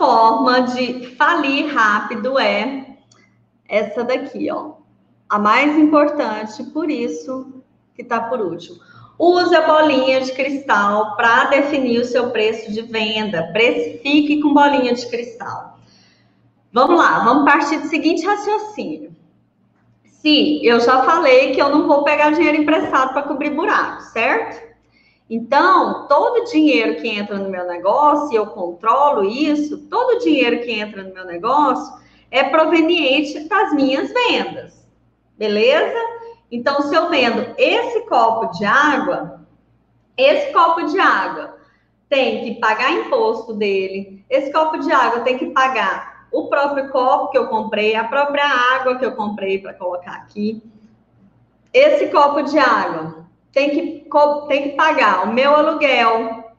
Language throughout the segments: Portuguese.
forma de falir rápido é essa daqui, ó. A mais importante, por isso que tá por último. Use a bolinha de cristal para definir o seu preço de venda. Precifique com bolinha de cristal. Vamos lá, vamos partir do seguinte raciocínio. Se eu já falei que eu não vou pegar dinheiro emprestado para cobrir buraco, certo? Então, todo dinheiro que entra no meu negócio, e eu controlo isso, todo dinheiro que entra no meu negócio é proveniente das minhas vendas. Beleza? Então, se eu vendo esse copo de água, esse copo de água tem que pagar imposto dele, esse copo de água tem que pagar o próprio copo que eu comprei, a própria água que eu comprei para colocar aqui. Esse copo de água tem que, tem que pagar o meu aluguel,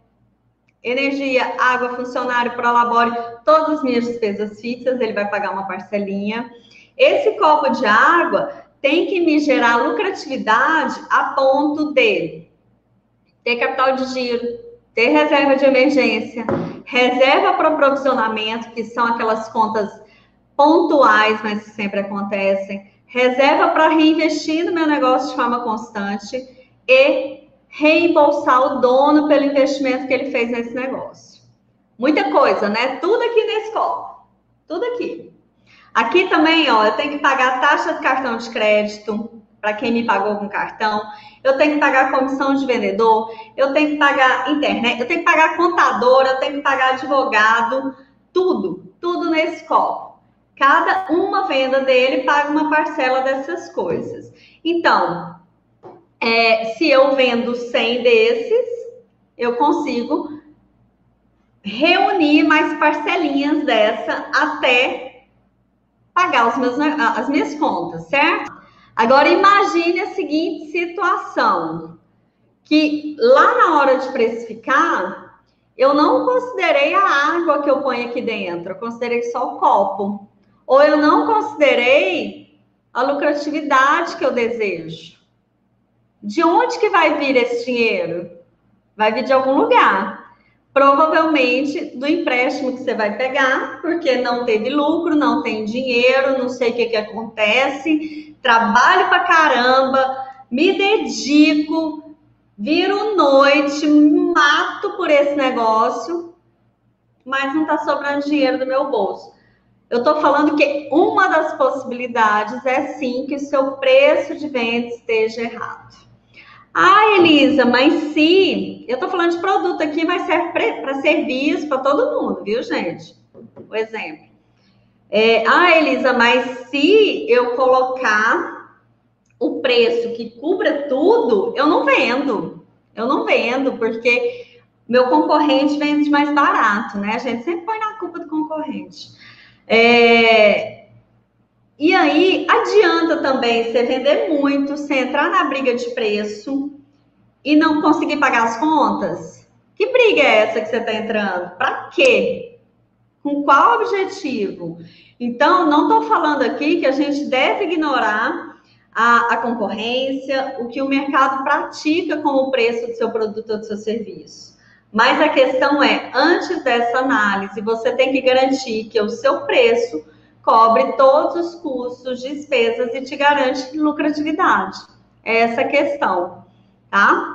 energia, água, funcionário, prolabore, todas as minhas despesas fixas, ele vai pagar uma parcelinha. Esse copo de água tem que me gerar lucratividade a ponto de ter capital de giro, ter reserva de emergência, reserva para provisionamento, que são aquelas contas pontuais, mas que sempre acontecem, reserva para reinvestir no meu negócio de forma constante e reembolsar o dono pelo investimento que ele fez nesse negócio. Muita coisa, né? Tudo aqui nesse copo. Tudo aqui. Aqui também, ó, eu tenho que pagar a taxa de cartão de crédito para quem me pagou com cartão. Eu tenho que pagar a comissão de vendedor. Eu tenho que pagar internet. Eu tenho que pagar contador. Eu tenho que pagar advogado. Tudo, tudo nesse copo. Cada uma venda dele paga uma parcela dessas coisas. Então, é, se eu vendo 100 desses, eu consigo reunir mais parcelinhas dessa até pagar os meus, as minhas contas, certo? Agora imagine a seguinte situação, que lá na hora de precificar, eu não considerei a água que eu ponho aqui dentro, eu considerei só o copo. Ou eu não considerei a lucratividade que eu desejo. De onde que vai vir esse dinheiro? Vai vir de algum lugar. Provavelmente do empréstimo que você vai pegar, porque não teve lucro, não tem dinheiro, não sei o que, que acontece, trabalho pra caramba, me dedico, viro noite, mato por esse negócio, mas não tá sobrando dinheiro do meu bolso. Eu tô falando que uma das possibilidades é sim que o seu preço de venda esteja errado. Ah, Elisa, mas se. Eu tô falando de produto aqui, mas serve para serviço para todo mundo, viu, gente? O exemplo. É, ah, Elisa, mas se eu colocar o preço que cubra tudo, eu não vendo. Eu não vendo, porque meu concorrente vende mais barato, né? A gente sempre põe na culpa do concorrente. É, e aí, adianta também você vender muito, você entrar na briga de preço e não conseguir pagar as contas? Que briga é essa que você está entrando? Para quê? Com qual objetivo? Então, não estou falando aqui que a gente deve ignorar a, a, concorrência, o que o mercado pratica com o preço do seu produto ou do seu serviço. Mas a questão é, antes dessa análise, você tem que garantir que o seu preço cobre todos os custos, despesas e te garante lucratividade. É essa questão, tá?